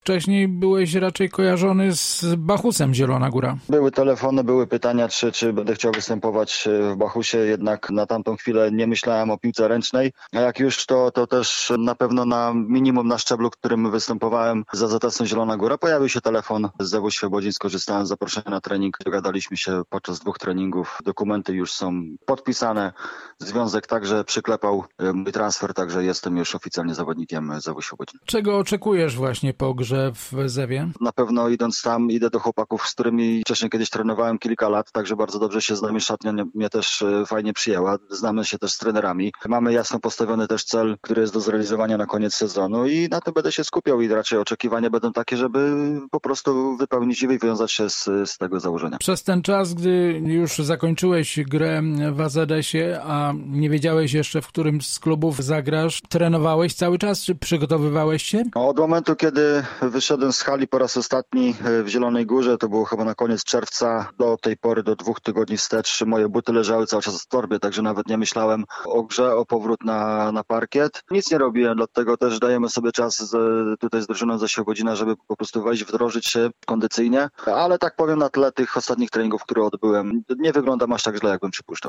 Wcześniej byłeś raczej kojarzony z Bachusem Zielona Góra. Były telefony, były pytania, czy, czy będę chciał występować w Bachusie, jednak na tamtą chwilę nie myślałem o piłce ręcznej, a jak już to, to też na pewno na minimum na szczeblu, którym występowałem za ZS Zielona Góra, pojawił się telefon z Zewu Świebodzin, skorzystałem z zaproszenia na trening, dogadaliśmy się podczas dwóch treningów, dokumenty już są podpisane, związek także przyklepał mój transfer, także jestem już oficjalnie zawodnikiem Zewu Świebodzin. Czego oczekujesz właśnie po grze w Zewie? Na pewno idąc tam idę do chłopaków, z którymi wcześniej kiedyś trenowałem kilka lat, także bardzo dobrze się znamy, szatnia mnie też fajnie przyjęła, znamy się też z trenerami. Mamy jasno postawiony też cel, który jest do zrealizowania na koniec sezonu i na tym będę się skupiał i raczej oczekiwania będą takie, żeby po prostu wypełnić i wywiązać się z, z tego założenia. Przez ten czas, gdy już zakończyłeś grę w AZS-ie, a nie wiedziałeś jeszcze, w którym z klubów zagrasz, trenowałeś cały czas, czy przygotowywałeś się? Od momentu, kiedy wyszedłem z hali po raz ostatni w Zielonej Górze, to było chyba na koniec czerwca, do tej pory, do dwóch tygodni wstecz, moje buty leżały cały czas w torbie, także nawet nie myślałem o grze, o powrót na, na parkiet. Nic nie robiłem, dlatego też dajemy sobie czas z, tutaj z drużyną za się godzina, żeby po prostu wejść, wdrożyć się kondycyjnie, ale tak powiem na tle tych ostatnich treningów, które odbyłem, nie wyglądam aż tak źle, jakbym przypuszczał.